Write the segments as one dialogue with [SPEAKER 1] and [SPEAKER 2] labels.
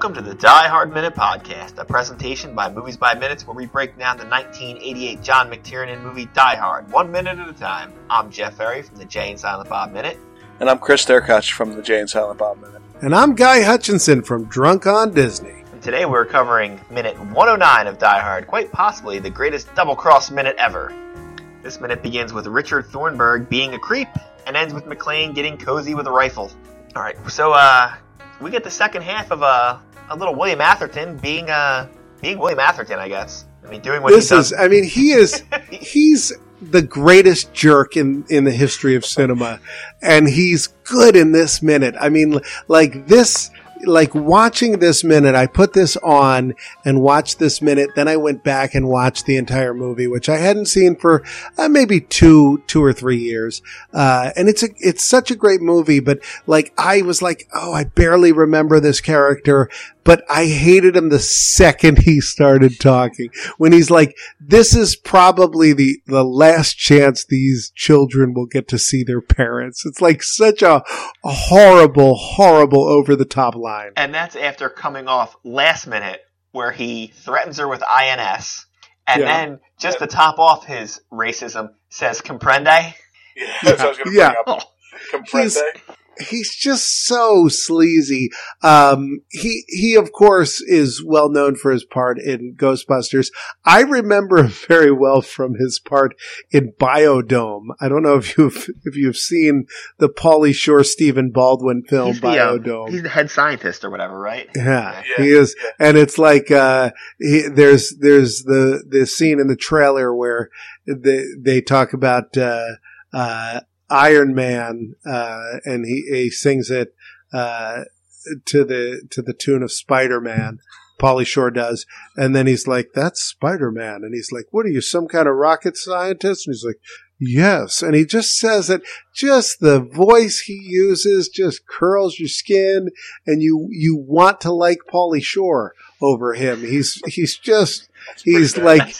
[SPEAKER 1] Welcome to the Die Hard Minute Podcast, a presentation by Movies by Minutes where we break down the 1988 John McTiernan movie Die Hard, one minute at a time. I'm Jeff Ferry from the Jay and Silent Bob Minute.
[SPEAKER 2] And I'm Chris Derkach from the Jay and Silent Bob Minute.
[SPEAKER 3] And I'm Guy Hutchinson from Drunk on Disney.
[SPEAKER 1] And today we're covering minute 109 of Die Hard, quite possibly the greatest double cross minute ever. This minute begins with Richard Thornburg being a creep and ends with McClane getting cozy with a rifle. Alright, so uh, we get the second half of uh, a little William Atherton being uh, being William Atherton, I guess. I mean, doing what
[SPEAKER 3] this
[SPEAKER 1] he does.
[SPEAKER 3] is. I mean, he is. he's the greatest jerk in in the history of cinema, and he's good in this minute. I mean, like this. Like watching this minute, I put this on and watched this minute. Then I went back and watched the entire movie, which I hadn't seen for uh, maybe two, two or three years. Uh, and it's a, it's such a great movie, but like I was like, oh, I barely remember this character, but I hated him the second he started talking. When he's like, this is probably the, the last chance these children will get to see their parents. It's like such a, a horrible, horrible over the top line.
[SPEAKER 1] And that's after coming off last minute where he threatens her with INS. And
[SPEAKER 3] Yeah.
[SPEAKER 1] then, just to top off his racism, says comprende.
[SPEAKER 2] Yeah, that's what I was going to
[SPEAKER 3] Yeah.
[SPEAKER 2] bring up. Comprende.
[SPEAKER 3] He's just so sleazy. Um, he, he of course is well known for his part in Ghostbusters. I remember him very well from his part in Biodome. I don't know if you've, if you've seen the Pauly Shore Stephen Baldwin film
[SPEAKER 1] He's the, uh,
[SPEAKER 3] Biodome.
[SPEAKER 1] he's the head scientist or whatever, right?
[SPEAKER 3] Yeah,
[SPEAKER 2] Yeah,
[SPEAKER 3] he is,
[SPEAKER 2] yeah.
[SPEAKER 3] and it's like uh, he, there's there's the the scene in the trailer where they they talk about uh, uh, Iron Man, uh, and he he sings it uh, to the to the tune of Spider Man. Pauly Shore does, and then he's like, "That's Spider Man," and he's like, "What are you, some kind of rocket scientist?" And he's like, "Yes," and he just says it. Just the voice he uses just curls your skin and you you want to like Pauly Shore over him. He's he's just he's like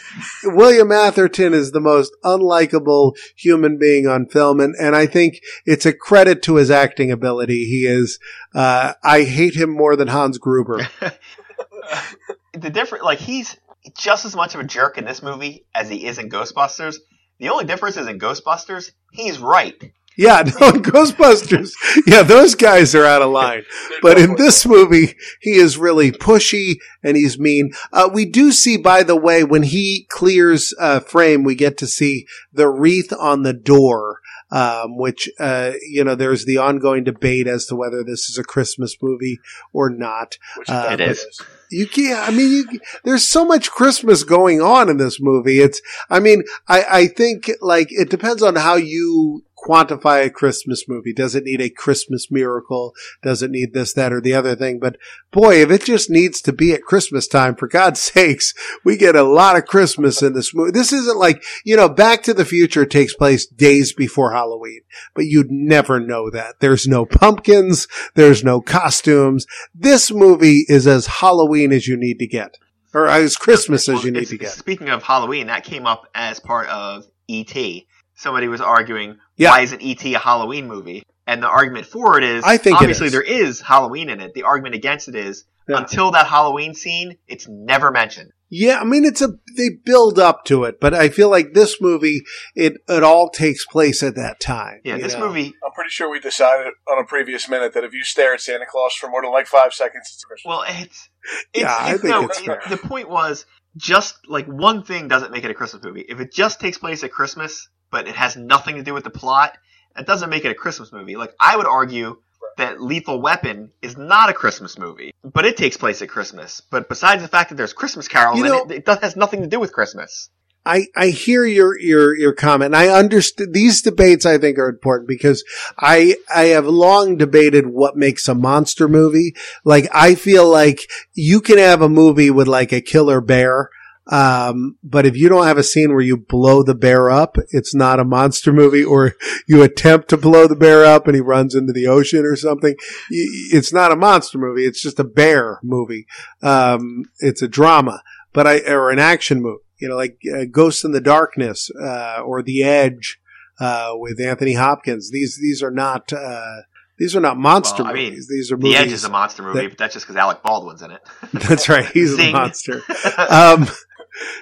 [SPEAKER 3] William Atherton is the most unlikable human being on film, and and I think it's a credit to his acting ability. He is. Uh, I hate him more than Hans Gruber.
[SPEAKER 1] the different, like, he's just as much of a jerk in this movie as he is in Ghostbusters. The only difference is in Ghostbusters, he's right.
[SPEAKER 3] Yeah, no, Ghostbusters. Yeah, those guys are out of line. But in this movie, he is really pushy and he's mean. Uh, we do see, by the way, when he clears uh, frame, we get to see the wreath on the door. Um, which, uh, you know, there's the ongoing debate as to whether this is a Christmas movie or not.
[SPEAKER 2] Which
[SPEAKER 3] Uh,
[SPEAKER 1] It.
[SPEAKER 3] You can't, I mean, you, there's so much Christmas going on in this movie. It's, I mean, I, I think like it depends on how you quantify a Christmas movie. Does it need a Christmas miracle? Does it need this, that, or the other thing? But boy, if it just needs to be at Christmas time, for God's sakes, we get a lot of Christmas in this movie. This isn't like, you know, Back to the Future takes place days before Halloween, but you'd never know that. There's no pumpkins. There's no costumes. This movie is as Halloween as you need to get. Or as Christmas as you need to get.
[SPEAKER 1] Speaking of Halloween, that came up as part of E.T. Somebody was arguing,
[SPEAKER 3] Yeah.
[SPEAKER 1] why isn't E.T. a Halloween movie? And the argument for it is,
[SPEAKER 3] I think
[SPEAKER 1] obviously
[SPEAKER 3] is.
[SPEAKER 1] there is Halloween in it. The argument against it is,
[SPEAKER 3] Yeah.
[SPEAKER 1] until that Halloween scene, it's never mentioned.
[SPEAKER 3] Yeah, I mean it's a they build up to it, but I feel like this movie it it all takes place at that time.
[SPEAKER 1] Yeah, this
[SPEAKER 3] know?
[SPEAKER 1] movie,
[SPEAKER 2] I'm pretty sure we decided on a previous minute that if you stare at Santa Claus for more than like five seconds, it's Christmas.
[SPEAKER 1] well, it's, it's,
[SPEAKER 3] Yeah, I think
[SPEAKER 1] no,
[SPEAKER 3] it's
[SPEAKER 1] it-
[SPEAKER 3] fair.
[SPEAKER 1] the point was, just like one thing doesn't make it a Christmas movie. If it just takes place at Christmas, but it has nothing to do with the plot, that doesn't make it a Christmas movie. Like, I would argue that Lethal Weapon is not a Christmas movie, but it takes place at Christmas. But besides the fact that there's Christmas carols
[SPEAKER 3] You know-
[SPEAKER 1] it, it does, has nothing to do with Christmas.
[SPEAKER 3] I, I hear your, your, your comment. I understand these debates I think are important because I, I have long debated what makes a monster movie. Like I feel like you can have a movie with like a killer bear. Um, but if you don't have a scene where you blow the bear up, it's not a monster movie or you attempt to blow the bear up and he runs into the ocean or something. It's not a monster movie. It's just a bear movie. Um, it's a drama, but I, or an action movie you know, like uh, Ghost in the Darkness uh, or The Edge uh, with Anthony Hopkins. These these are not uh, These are not monster
[SPEAKER 1] Well, I mean,
[SPEAKER 3] movies. These are
[SPEAKER 1] The. Edge is a monster movie,
[SPEAKER 3] that-
[SPEAKER 1] but that's just because Alec Baldwin's in it.
[SPEAKER 3] That's right. He's a monster. Um,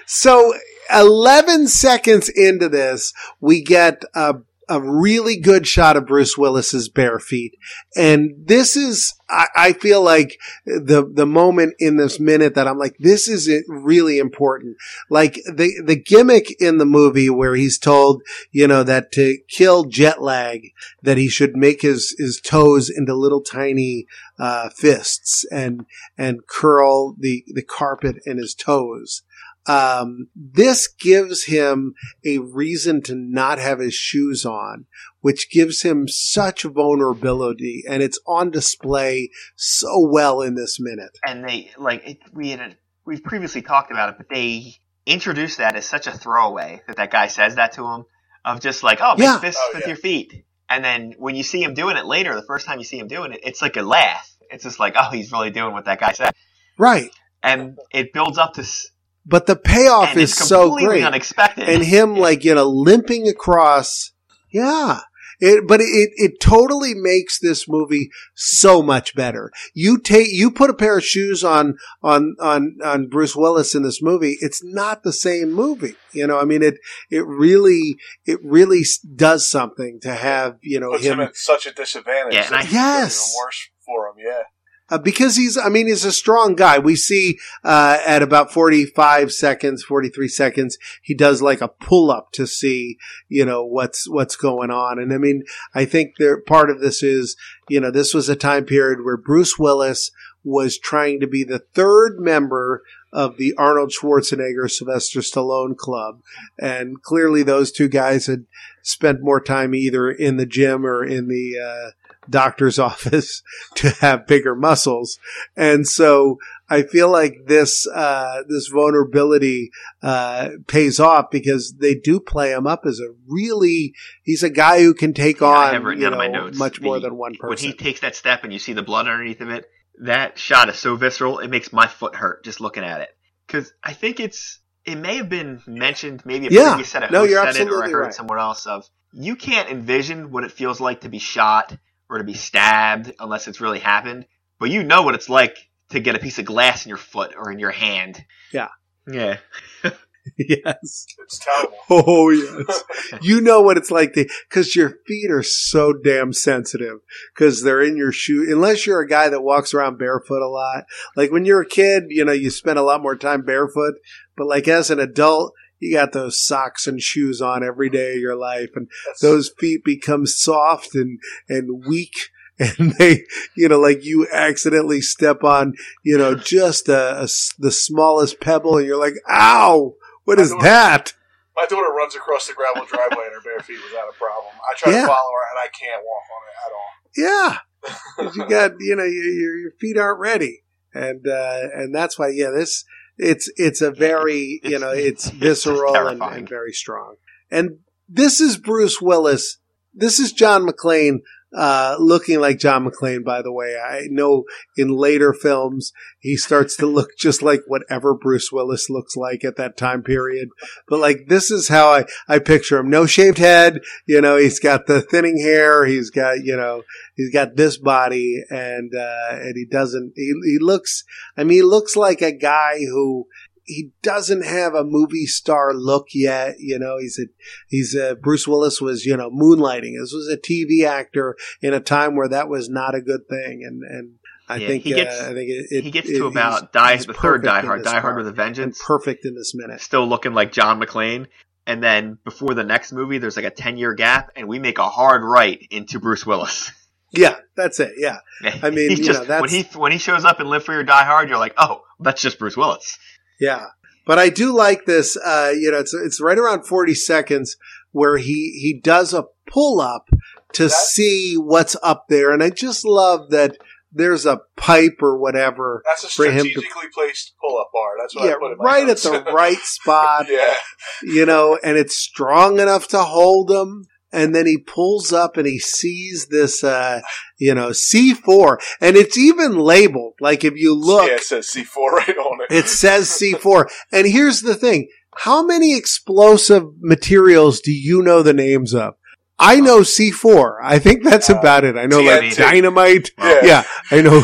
[SPEAKER 3] so 11 seconds into this, we get a, a really good shot of Bruce Willis's bare feet. And this is, I, I feel like the, the moment in this minute that I'm like, this is really important. Like the, the gimmick in the movie where he's told, you know, that to kill jet lag, that he should make his, his toes into little tiny, uh, fists and, and curl the, the carpet in his toes. Um, this gives him a reason to not have his shoes on, which gives him such vulnerability and it's on display so well in this minute.
[SPEAKER 1] and they like it, we had we've previously talked about it, but they introduced that as such a throwaway that that guy says that to him of just like, oh, make
[SPEAKER 3] Yeah.
[SPEAKER 1] fists
[SPEAKER 2] Oh,
[SPEAKER 1] with
[SPEAKER 2] yeah.
[SPEAKER 1] your feet, and then when you see him doing it later, the first time you see him doing it, it's like a laugh. It's just like, oh, he's really doing what that guy said,
[SPEAKER 3] Right.
[SPEAKER 1] and it builds up to s-
[SPEAKER 3] But the payoff
[SPEAKER 1] and
[SPEAKER 3] is
[SPEAKER 1] it's
[SPEAKER 3] so great.
[SPEAKER 1] unexpected,
[SPEAKER 3] and him like you know limping across yeah it, but it, it totally makes this movie so much better. You take, you put a pair of shoes on, on, on, on Bruce Willis in this movie. It's not the same movie. You know, I mean, it, it really, it really does something to have, you know,
[SPEAKER 2] Puts him
[SPEAKER 3] him,
[SPEAKER 2] at such a disadvantage.
[SPEAKER 1] Yeah, and I-
[SPEAKER 2] it's
[SPEAKER 3] Yes.
[SPEAKER 2] even worse for him. Yeah.
[SPEAKER 3] Uh, because he's, I mean, he's a strong guy. We see, uh, at about 45 seconds, 43 seconds, he does like a pull up to see, you know, what's, what's going on. And I mean, I think there, part of this is, you know, this was a time period where Bruce Willis was trying to be the third member of the Arnold Schwarzenegger Sylvester Stallone club. And clearly those two guys had spent more time either in the gym or in the, uh, doctor's office to have bigger muscles. And so I feel like this, uh, this vulnerability, uh, pays off because they do play him up as a really, he's a guy who can take
[SPEAKER 1] Yeah,
[SPEAKER 3] on, you know, much more
[SPEAKER 1] the-
[SPEAKER 3] than one person.
[SPEAKER 1] when he takes that step and you see the blood underneath of it, that shot is so visceral, it makes my foot hurt just looking at it. Because I think it's, it may have been mentioned, maybe a
[SPEAKER 3] Yeah.
[SPEAKER 1] previous set of
[SPEAKER 3] No, you're
[SPEAKER 1] said it, or I heard
[SPEAKER 3] right.
[SPEAKER 1] somewhere else of, you can't envision what it feels like to be shot or to be stabbed unless it's really happened, but you know what it's like to get a piece of glass in your foot or in your hand.
[SPEAKER 3] Yeah.
[SPEAKER 1] Yeah.
[SPEAKER 3] yes.
[SPEAKER 2] It's terrible.
[SPEAKER 3] Oh, yes. you know what it's like to, cause your feet are so damn sensitive cause they're in your shoe. Unless you're a guy that walks around barefoot a lot. Like when you're a kid, you know, you spend a lot more time barefoot, but like as an adult, you got those socks and shoes on every day of your life and those feet become soft and, and weak. And they, you know, like you accidentally step on, you know, just a, a the smallest pebble and you're like, ow, what is
[SPEAKER 2] I know.
[SPEAKER 3] that?
[SPEAKER 2] my daughter runs across the gravel driveway in her bare feet without a problem. I try
[SPEAKER 3] Yeah.
[SPEAKER 2] to follow her, and I can't walk on it at all.
[SPEAKER 3] Yeah. you got, you know, your, your, your feet aren't ready. And, uh, and that's why, yeah, this, it's, it's a very, you know,
[SPEAKER 1] it's-
[SPEAKER 3] visceral and, and very strong. And this is Bruce Willis. This is John McClane, uh, looking like John McClane, by the way. I know in later films, he starts to look just like whatever Bruce Willis looks like at that time period. But like, this is how I, I picture him. No shaved head. You know, he's got the thinning hair. He's got, you know, he's got this body and, uh, and he doesn't, he, he looks, I mean, he looks like a guy who, he doesn't have a movie star look yet. You know, he's a, he's a, Bruce Willis was, you know, moonlighting. This was a TV actor in a time where that was not a good thing. And, and I
[SPEAKER 1] Yeah,
[SPEAKER 3] think,
[SPEAKER 1] he gets-
[SPEAKER 3] uh, I think it, it
[SPEAKER 1] he gets
[SPEAKER 3] it-
[SPEAKER 1] to
[SPEAKER 3] he's-
[SPEAKER 1] about Die,
[SPEAKER 3] he's
[SPEAKER 1] the third Die Hard, Die Hard with a Vengeance.
[SPEAKER 3] perfect in this minute.
[SPEAKER 1] still looking like John McClane. And then before the next movie, there's like a 10 year gap, and we make a hard right into Bruce Willis.
[SPEAKER 3] Yeah, that's it. Yeah. I mean,
[SPEAKER 1] He's
[SPEAKER 3] you
[SPEAKER 1] just,
[SPEAKER 3] know, that's-
[SPEAKER 1] when he when he shows up in Live Free or Die Hard, you're like, oh, that's just Bruce Willis.
[SPEAKER 3] Yeah. But I do like this, uh, you know, it's, it's right around 40 seconds where he, he does a pull up to
[SPEAKER 2] That-
[SPEAKER 3] see what's up there. And I just love that there's a pipe or whatever.
[SPEAKER 2] That's a
[SPEAKER 3] him to-
[SPEAKER 2] strategically placed pull-up bar. That's what
[SPEAKER 3] Yeah,
[SPEAKER 2] I put in
[SPEAKER 3] right at the right spot,
[SPEAKER 2] yeah,
[SPEAKER 3] you know, and it's strong enough to hold him. And then he pulls up and he sees this, uh, you know, C4 and it's even labeled. Like if you look,
[SPEAKER 2] yeah. It says C4 right on it.
[SPEAKER 3] It says C4. And here's the thing. How many explosive materials do you know the names of? I know C4. I think that's
[SPEAKER 2] Uh,
[SPEAKER 3] about it. I know like
[SPEAKER 1] TNT.
[SPEAKER 3] dynamite.
[SPEAKER 2] Yeah.
[SPEAKER 3] Yeah, I know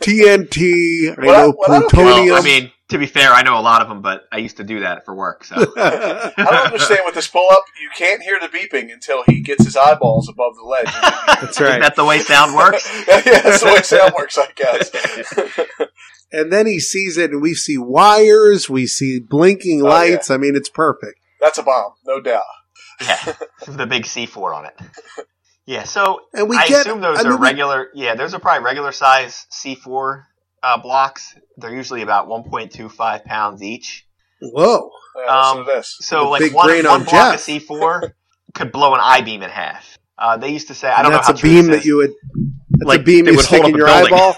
[SPEAKER 3] TNT. I
[SPEAKER 2] What
[SPEAKER 3] know
[SPEAKER 2] I don't
[SPEAKER 3] plutonium.
[SPEAKER 1] Well, I mean, to be fair, I know a lot of them, but I used to do that for work. So
[SPEAKER 2] I don't understand with this pull up. You can't hear the beeping until he gets his eyeballs above the ledge.
[SPEAKER 3] that's
[SPEAKER 1] is
[SPEAKER 3] right.
[SPEAKER 1] that the way sound works?
[SPEAKER 2] yeah, that's the way sound works, I guess.
[SPEAKER 3] And then he sees it, and we see wires. We see blinking
[SPEAKER 2] Oh,
[SPEAKER 3] lights. I mean, it's perfect.
[SPEAKER 2] that's a bomb, no doubt.
[SPEAKER 1] Yeah, the big C4 on it. Yeah, so
[SPEAKER 3] And we
[SPEAKER 1] I
[SPEAKER 3] get.
[SPEAKER 1] assume those
[SPEAKER 3] I
[SPEAKER 1] are
[SPEAKER 3] mean, we-
[SPEAKER 1] regular. Yeah, those are probably regular size C4 uh, blocks. They're usually about 1.25 pounds each.
[SPEAKER 3] Whoa!
[SPEAKER 1] Um,
[SPEAKER 2] listen to this.
[SPEAKER 3] The
[SPEAKER 1] So, like one,
[SPEAKER 3] brain
[SPEAKER 1] one
[SPEAKER 3] on
[SPEAKER 1] block
[SPEAKER 3] Jeff.
[SPEAKER 1] of C4 could blow an I beam in half. Uh, they used to say, I don't know
[SPEAKER 3] that's
[SPEAKER 1] how
[SPEAKER 3] a
[SPEAKER 1] true
[SPEAKER 3] beam
[SPEAKER 1] this
[SPEAKER 3] that
[SPEAKER 1] is.
[SPEAKER 3] you would. That's
[SPEAKER 1] Like,
[SPEAKER 3] a beam
[SPEAKER 1] they
[SPEAKER 3] you
[SPEAKER 1] would
[SPEAKER 3] stick
[SPEAKER 1] hold
[SPEAKER 3] in
[SPEAKER 1] up
[SPEAKER 3] your
[SPEAKER 1] a building.
[SPEAKER 3] eyeball.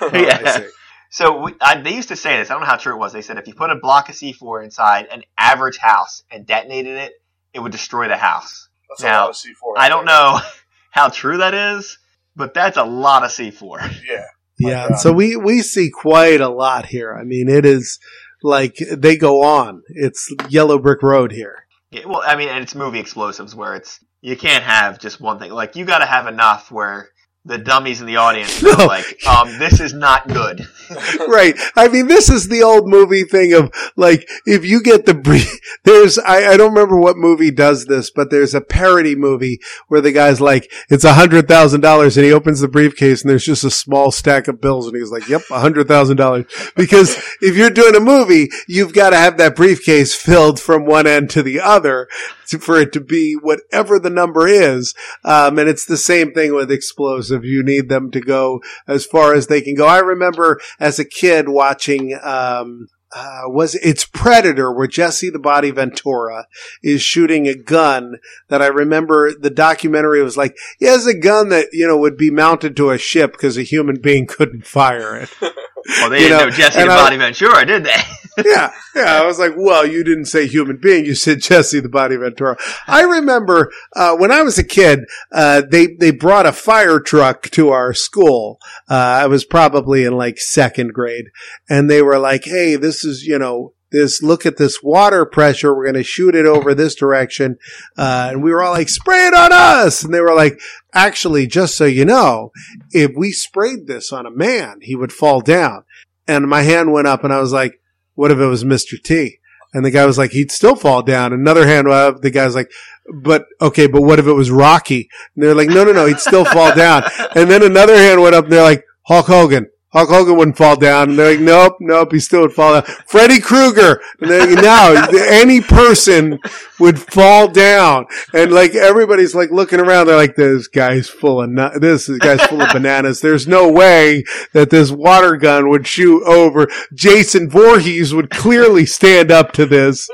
[SPEAKER 3] Oh,
[SPEAKER 1] Yeah.
[SPEAKER 3] see.
[SPEAKER 1] So we, I, they used to say this. I don't know how true it was. They said if you put a block of C4 inside an average house and detonated it, it would destroy the house.
[SPEAKER 2] That's
[SPEAKER 1] now,
[SPEAKER 2] a lot of C4.
[SPEAKER 1] I don't know how true that is, but that's a lot of C4.
[SPEAKER 2] Yeah.
[SPEAKER 3] Yeah,
[SPEAKER 2] God.
[SPEAKER 3] so we we see quite a lot here. I mean, it is like they go on. It's Yellow Brick Road here.
[SPEAKER 1] Yeah, well, I mean, and it's movie explosives where it's you can't have just one thing. Like you got to have enough where the dummies in the audience
[SPEAKER 3] No.
[SPEAKER 1] are like, um, this is not good.
[SPEAKER 3] right. I mean, this is the old movie thing of like, if you get the brief, there's, I, I don't remember what movie does this, but there's a parody movie where the guy's like, it's a hundred thousand dollars and he opens the briefcase and there's just a small stack of bills and he's like, yep, a hundred thousand dollars. Because if you're doing a movie, you've got to have that briefcase filled from one end to the other to, for it to be whatever the number is. Um, and it's the same thing with explosive. You need them to go as far as they can go. I remember as a kid watching, um, uh, was it's Predator where Jesse the Body Ventura is shooting a gun that I remember the documentary was like, he has a gun that, you know, would be mounted to a ship because a human being couldn't fire it.
[SPEAKER 1] Well, they
[SPEAKER 3] You
[SPEAKER 1] didn't
[SPEAKER 3] know,
[SPEAKER 1] know, Jesse the
[SPEAKER 3] I-
[SPEAKER 1] Body Ventura, did they?
[SPEAKER 3] yeah, yeah. I was like, well, you didn't say human being. You said Jesse the Body Ventura. I remember uh, when I was a kid, uh, they they brought a fire truck to our school. Uh, I was probably in like second grade, and they were like, "Hey, this is you know." This look at this water pressure. We're going to shoot it over this direction, uh, and we were all like, "Spray it on us!" And they were like, "Actually, just so you know, if we sprayed this on a man, he would fall down." And my hand went up, and I was like, what if it was Mr. T? And the guy was like, he'd still fall down. Another hand went up. The guy's like, but okay, but what if it was Rocky? And they're like, no, no, no, he'd still fall down. And then another hand went up and they're like, Hulk Hogan. Hulk Hogan wouldn't fall down. And they're like, nope, nope, he still would fall down. Freddy Krueger. And they're like, no, any person would fall down. And like everybody's like looking around. They're like, this guy's full of, nu- this guy's full of bananas. There's no way that this water gun would shoot over. Jason Voorhees would clearly stand up to this.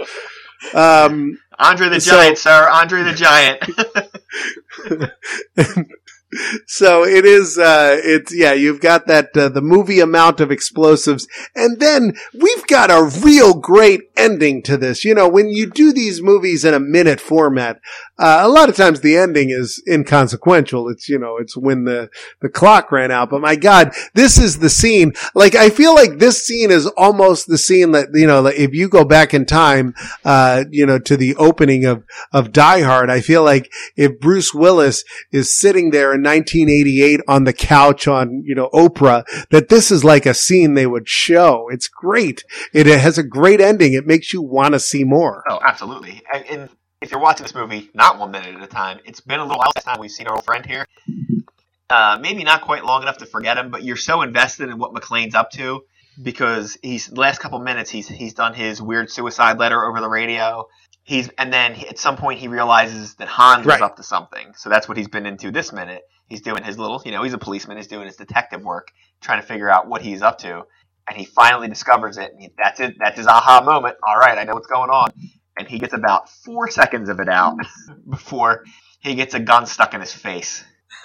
[SPEAKER 3] Um,
[SPEAKER 1] Andre the
[SPEAKER 3] So-
[SPEAKER 1] Giant, sir. Andre the Giant.
[SPEAKER 3] so it is uh it's yeah you've got that uh, the movie amount of explosives. And then we've got a real great ending to this. You know when you do these movies in a minute format uh, a lot of times the ending is inconsequential. It's you know it's when the the clock ran out. But my god this is the scene. Like i feel like this scene is almost the scene that you know if you go back in time uh you know to the opening of of die hard i feel like if bruce willis is sitting there in 1988 on the couch on, you know, Oprah, that this is like a scene they would show. It's great. It, it has a great ending. It makes you want to see more.
[SPEAKER 1] oh, absolutely. And, and if you're watching this movie, not one minute at a time, it's been a little while since time we've seen our old friend here. Uh, maybe not quite long enough to forget him, but you're so invested in what McClane's up to because he's the last couple minutes he's he's done his weird suicide letter over the radio. He's and then he, at some point he realizes that Hans
[SPEAKER 3] Right.
[SPEAKER 1] was up to something. So that's what he's been into this minute. He's doing his little, you know, he's a policeman. He's doing his detective work, trying to figure out what he's up to. And he finally discovers it. And he, that's it. That's his aha moment. All right, I know what's going on. And he gets about four seconds of it out before he gets a gun stuck in his face.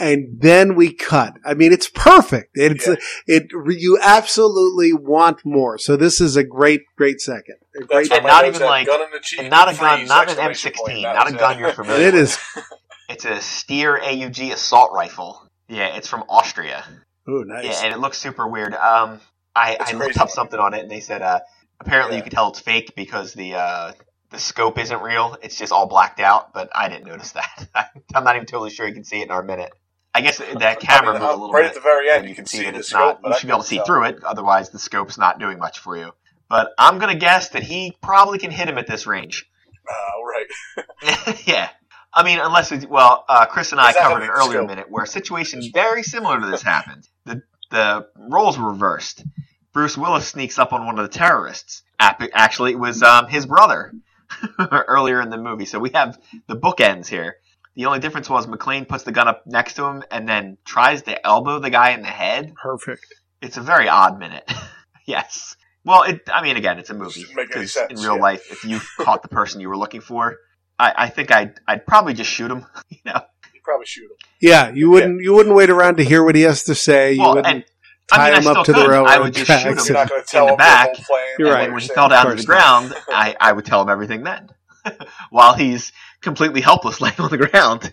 [SPEAKER 3] And then we cut. I mean, it's perfect. It's,
[SPEAKER 2] Yeah.
[SPEAKER 3] it, you absolutely want more. So this is a great, great second. A great,
[SPEAKER 1] And not even like-
[SPEAKER 2] gun in the cheek,
[SPEAKER 1] And not a gun, not an M16, not a gun you're familiar
[SPEAKER 3] it
[SPEAKER 1] with.
[SPEAKER 3] is,
[SPEAKER 1] It's a Steyr AUG assault rifle. Yeah, it's from Austria.
[SPEAKER 3] oh, nice.
[SPEAKER 1] Yeah, and it looks super weird. Um, I, I looked up something on it, and they said uh, apparently you
[SPEAKER 2] Yeah.
[SPEAKER 1] could tell it's fake because the uh, the scope isn't real. It's just all blacked out, but I didn't notice that. I'm not even totally sure you can see it in our minute. I guess that camera
[SPEAKER 2] I mean,
[SPEAKER 1] moved a little
[SPEAKER 2] right
[SPEAKER 1] bit.
[SPEAKER 2] at the very end, you can
[SPEAKER 1] see
[SPEAKER 2] see
[SPEAKER 1] that it's
[SPEAKER 2] scope,
[SPEAKER 1] not. You should be able to see
[SPEAKER 2] tell.
[SPEAKER 1] through it. Otherwise, the scope's not doing much for you. But I'm gonna guess that he probably can hit him at this range.
[SPEAKER 2] Uh, right.
[SPEAKER 1] yeah. I mean, unless it's, well, uh, Chris and I covered an earlier
[SPEAKER 2] scope?
[SPEAKER 1] minute where a situation very similar to this happened. The the roles were reversed. Bruce Willis sneaks up on one of the terrorists. Actually, it was um, his brother earlier in the movie. So we have the bookends here. The only difference was McClane puts the gun up next to him and then tries to elbow the guy in the head.
[SPEAKER 3] Perfect.
[SPEAKER 1] It's a very odd minute. yes. Well, it. I mean, again, it's a movie.
[SPEAKER 2] Doesn't make any
[SPEAKER 1] 'cause
[SPEAKER 2] sense,
[SPEAKER 1] in real
[SPEAKER 2] yeah.
[SPEAKER 1] life, if you caught the person you were looking for, I, I think I'd I'd probably just shoot him. You know.
[SPEAKER 2] You probably shoot him.
[SPEAKER 3] Yeah, you wouldn't you wouldn't wait around to hear what he has to say. You
[SPEAKER 1] Well,
[SPEAKER 3] wouldn't
[SPEAKER 1] and
[SPEAKER 3] tie
[SPEAKER 1] I mean,
[SPEAKER 3] him
[SPEAKER 1] still
[SPEAKER 3] up to
[SPEAKER 1] could.
[SPEAKER 3] the railroad
[SPEAKER 1] I would just shoot him
[SPEAKER 2] You're not going to tell
[SPEAKER 1] the
[SPEAKER 2] him
[SPEAKER 1] back,
[SPEAKER 2] the whole plan.
[SPEAKER 3] You're right.
[SPEAKER 1] when he fell down to the ground, I, I would tell him everything then, while he's completely helpless laying on the ground.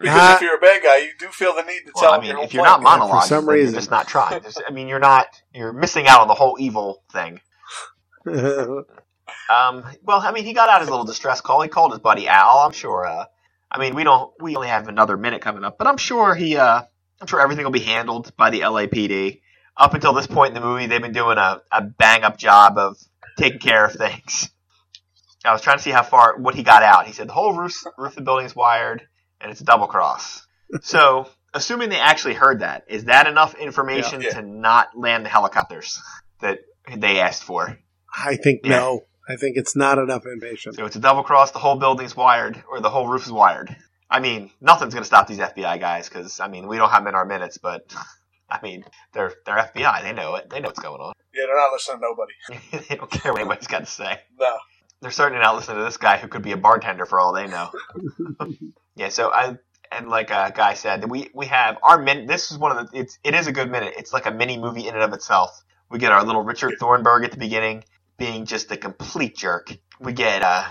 [SPEAKER 2] Because
[SPEAKER 3] Uh,
[SPEAKER 2] if you're a bad guy, you do feel the need to
[SPEAKER 1] Well,
[SPEAKER 2] tell
[SPEAKER 1] I
[SPEAKER 2] him
[SPEAKER 1] mean,
[SPEAKER 2] your
[SPEAKER 1] if you're
[SPEAKER 2] plan.
[SPEAKER 1] not
[SPEAKER 3] Yeah, for some reason.
[SPEAKER 1] you're just not trying. There's- I mean, you're not. You're missing out on the whole evil thing. Um, well, I mean, he got out his little distress call. He called his buddy Al. I'm sure. Uh, I mean, we don't. We only have another minute coming up, but I'm sure he. Uh, I'm sure everything will be handled by the LAPD. Up until this point in the movie, they've been doing a, a bang up job of taking care of things. I was trying to see how far what he got out. He said the whole roof roof of the building is wired and it's a double cross. So, assuming they actually heard that, is that enough information
[SPEAKER 2] Yeah.
[SPEAKER 1] to not land the helicopters that they asked for?
[SPEAKER 3] I think
[SPEAKER 1] Yeah.
[SPEAKER 3] no. I think it's not enough information.
[SPEAKER 1] So it's a double cross. The whole building's wired, or the whole roof is wired. I mean, nothing's gonna stop these FBI guys because I mean we don't have them in our minutes, but I mean they're they're FBI. They know it. They know what's going on.
[SPEAKER 2] Yeah, they're not listening to nobody.
[SPEAKER 1] they don't care what anybody's got to say.
[SPEAKER 2] No.
[SPEAKER 1] They're certainly not listening to this guy who could be a bartender for all they know. yeah. So I and like a guy said, we we have our min. This is one of the. It's it is a good minute. It's like a mini movie in and of itself. We get our little Richard Thornburg at the beginning being just a complete jerk. We get uh,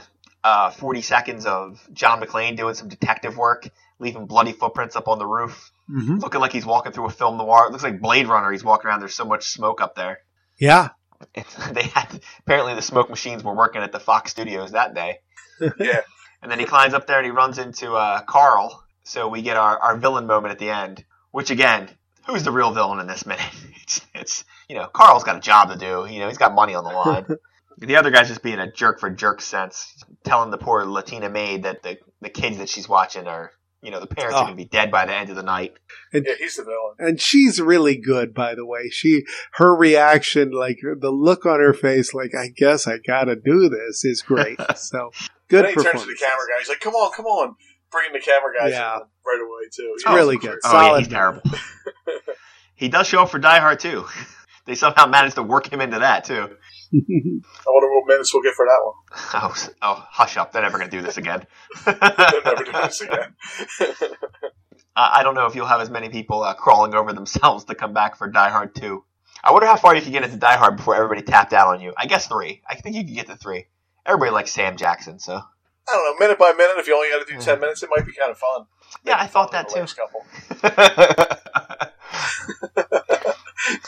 [SPEAKER 1] uh, 40 seconds of John McClane doing some detective work, leaving bloody footprints up on the roof,
[SPEAKER 3] hmm
[SPEAKER 1] looking like he's walking through a film noir. It looks like Blade Runner. He's walking around. There's so much smoke up there.
[SPEAKER 3] Yeah.
[SPEAKER 1] It's, they had apparently the smoke machines were working at the Fox Studios that day.
[SPEAKER 2] Yeah.
[SPEAKER 1] And then he climbs up there and he runs into uh, Carl. So we get our, our villain moment at the end. Which again, who's the real villain in this minute? It's it's you know Carl's got a job to do. You know he's got money on the line. the other guy's just being a jerk for jerk sense, telling the poor Latina maid that the the kids that she's watching are you know the parents
[SPEAKER 3] Oh.
[SPEAKER 1] are ah. gonna be dead by the end of the night.
[SPEAKER 2] And, Yeah, he's the villain.
[SPEAKER 3] And she's really good, by the way. She, her reaction, like the look on her face, like I guess I gotta do this, is great. So good
[SPEAKER 2] then he turns to the camera guy. He's like, "Come on, come on!" Bringing the camera guys
[SPEAKER 3] Yeah.
[SPEAKER 2] in right away too.
[SPEAKER 3] It's
[SPEAKER 2] Yeah,
[SPEAKER 3] really
[SPEAKER 2] oh,
[SPEAKER 3] good.
[SPEAKER 2] great.
[SPEAKER 1] Oh yeah,
[SPEAKER 3] Solid
[SPEAKER 1] he's terrible. he does show up for Die Hard too. They somehow managed to work him into that too.
[SPEAKER 2] I wonder what minutes we'll get for that one.
[SPEAKER 1] Oh, s- oh, hush up! They're never going to do this again.
[SPEAKER 2] They'll never do this again.
[SPEAKER 1] I I don't know if you'll have as many people uh, crawling over themselves to come back for Die Hard 2. I wonder how far you could get into Die Hard before everybody tapped out on you. I guess three. I think you could get to three. Everybody likes Sam Jackson, so.
[SPEAKER 2] I don't know, minute by minute. If you only got to do ten minutes, it might be kind of fun.
[SPEAKER 1] Yeah, I thought
[SPEAKER 2] Fun
[SPEAKER 1] that
[SPEAKER 2] with the
[SPEAKER 1] too.
[SPEAKER 2] Last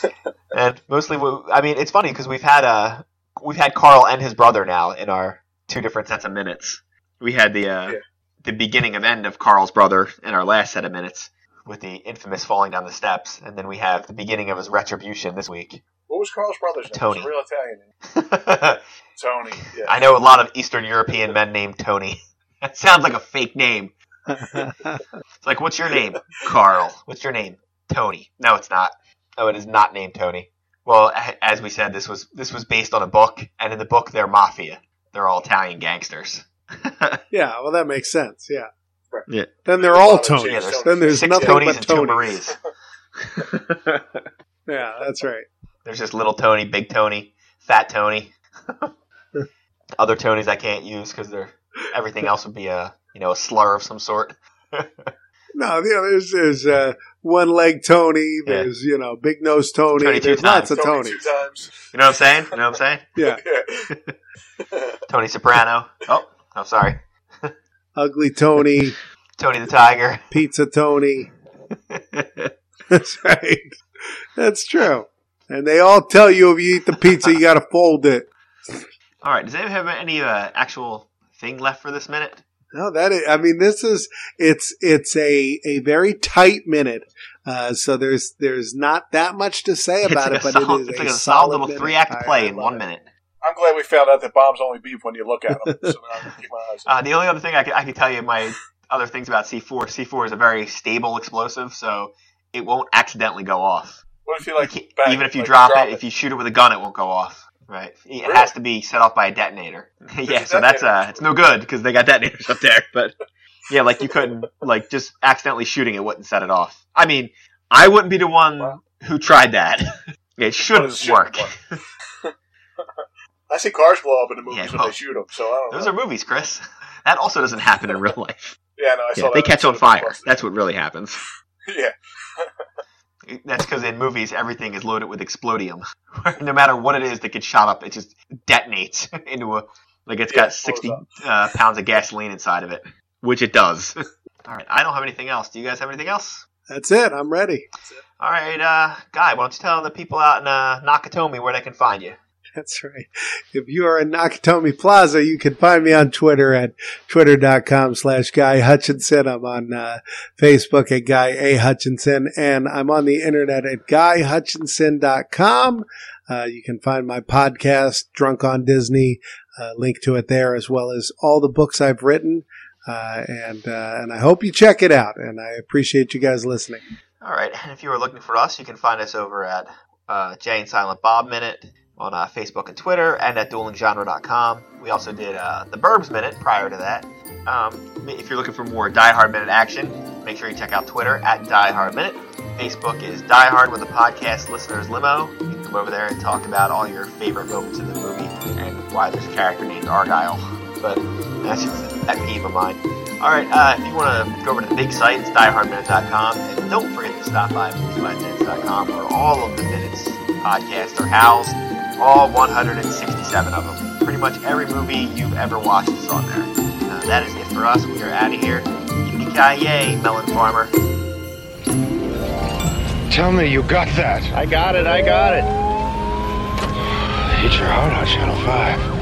[SPEAKER 2] couple.
[SPEAKER 1] and mostly, we- I mean, it's funny because we've had uh, we've had Carl and his brother now in our two different sets of minutes. We had the uh,
[SPEAKER 2] Yeah.
[SPEAKER 1] the beginning of end of Carl's brother in our last set of minutes with the infamous falling down the steps, and then we have the beginning of his retribution this week.
[SPEAKER 2] What was Carl's brother's name?
[SPEAKER 1] Tony.
[SPEAKER 2] A real Italian name. Tony. Yeah.
[SPEAKER 1] I know a lot of Eastern European men named Tony. That sounds like a fake name. It's like, what's your name? Carl. What's your name? Tony. No, it's not. No, it is not named Tony. Well, as we said, this was this was based on a book, and in the book, they're mafia. They're all Italian gangsters.
[SPEAKER 3] yeah, well, that makes sense. Yeah.
[SPEAKER 2] Right.
[SPEAKER 1] Yeah.
[SPEAKER 3] Then they're all
[SPEAKER 2] Yeah,
[SPEAKER 3] Tonys.
[SPEAKER 2] there's
[SPEAKER 3] then there's
[SPEAKER 1] Six
[SPEAKER 3] nothing
[SPEAKER 1] Tonys
[SPEAKER 3] but
[SPEAKER 1] and
[SPEAKER 3] Tonys.
[SPEAKER 1] Maries.
[SPEAKER 3] Yeah, that's right.
[SPEAKER 1] There's just little Tony, big Tony, fat Tony. Other Tonys I can't use because they're everything else would be a you know a slur of some sort.
[SPEAKER 3] No, you know, there's there's uh, one leg Tony.
[SPEAKER 1] Yeah.
[SPEAKER 3] There's you know big nose Tony.
[SPEAKER 1] Tony two
[SPEAKER 3] there's lots of
[SPEAKER 2] Tony
[SPEAKER 3] Tonys.
[SPEAKER 2] two times.
[SPEAKER 1] You know what I'm saying? You know what I'm saying?
[SPEAKER 3] Yeah,
[SPEAKER 2] Yeah.
[SPEAKER 1] Tony Soprano. Oh, oh, sorry.
[SPEAKER 3] ugly Tony,
[SPEAKER 1] Tony the Tiger.
[SPEAKER 3] pizza Tony. That's right. That's true. And they all tell you if you eat the pizza, you got to fold it.
[SPEAKER 1] All right. Does anyone have any uh, actual thing left for this minute?
[SPEAKER 3] No, that is, I mean, this is it's it's a a very tight minute. Uh, so there's there's not that much to say about
[SPEAKER 1] it's
[SPEAKER 3] it,
[SPEAKER 1] like
[SPEAKER 3] but
[SPEAKER 1] solid,
[SPEAKER 3] it is
[SPEAKER 1] it's
[SPEAKER 3] a
[SPEAKER 1] like a solid
[SPEAKER 3] solid
[SPEAKER 1] little three act play in one minute.
[SPEAKER 2] I'm glad we found out that bombs only beep when you look at them. so now I can keep my eyes.
[SPEAKER 1] Uh, the only other thing I can, I can tell you, my other things about C4. C4 is a very stable explosive, so it won't accidentally go off.
[SPEAKER 2] What if you like
[SPEAKER 1] You can't-
[SPEAKER 2] bang
[SPEAKER 1] even if you
[SPEAKER 2] like,
[SPEAKER 1] drop, it, if you shoot it with a gun, it won't go off. Right? It
[SPEAKER 2] Really?
[SPEAKER 1] has to be set off by a detonator. yeah, so that's uh, it's no good because they got detonators up there. But yeah, like you couldn't like just accidentally shooting it wouldn't set it off. I mean, I wouldn't be the one
[SPEAKER 2] Wow.
[SPEAKER 1] who tried that. it shouldn't
[SPEAKER 2] shouldn't
[SPEAKER 1] work.
[SPEAKER 2] I see cars blow up in the movies
[SPEAKER 1] Yeah,
[SPEAKER 2] when they shoot them, so I don't
[SPEAKER 1] Those
[SPEAKER 2] know.
[SPEAKER 1] are movies, Chris. That also doesn't happen in real life.
[SPEAKER 2] yeah, no, I saw
[SPEAKER 1] Yeah,
[SPEAKER 2] that.
[SPEAKER 1] they catch on fire. That's what really happens.
[SPEAKER 2] yeah.
[SPEAKER 1] That's because in movies everything is loaded with explodium. no matter what it is that gets shot up, it just detonates into a like it's
[SPEAKER 2] Yeah,
[SPEAKER 1] got sixty uh, pounds of gasoline inside of it, which it does. All right, I don't have anything else. Do you guys have anything else?
[SPEAKER 3] That's it. I'm ready.
[SPEAKER 1] All right, uh, Guy, why don't you tell the people out in uh, Nakatomi where they can find you?
[SPEAKER 3] That's right. If you are in Nakatomi Plaza, you can find me on Twitter at twitter.com slash Guy Hutchinson. I'm on uh, Facebook at Guy A. Hutchinson, and I'm on the internet at GuyHutchinson.com. Uh, you can find my podcast, Drunk on Disney, uh, link to it there, as well as all the books I've written. Uh, and uh, and I hope you check it out. And I appreciate you guys listening.
[SPEAKER 1] All right, and if you are looking for us, you can find us over at uh, Jay Silent Bob Minute on uh, Facebook and Twitter, and at duelinggenre.com. We also did uh, the Burbs Minute prior to that. Um, if you're looking for more Die Hard Minute action, make sure you check out Twitter at Die Hard Minute. Facebook is Die Hard with a podcast listeners limo. You can come over there and talk about all your favorite moments in the movie and why there's a character named Argyle. But that's just pet peeve of mine. All right, uh, if you want to go over to the big site, it's diehardminute.com. And don't forget to stop by movieminutes.com where all of the minutes podcasts are housed, all 167 of them. Pretty much every movie you've ever watched is on there. Uh, that is it for us. We are out of here. Yippee-ki-yay, Melon Farmer.
[SPEAKER 4] Tell me you got that.
[SPEAKER 5] I got it, I got it.
[SPEAKER 4] Hit your heart on Channel 5.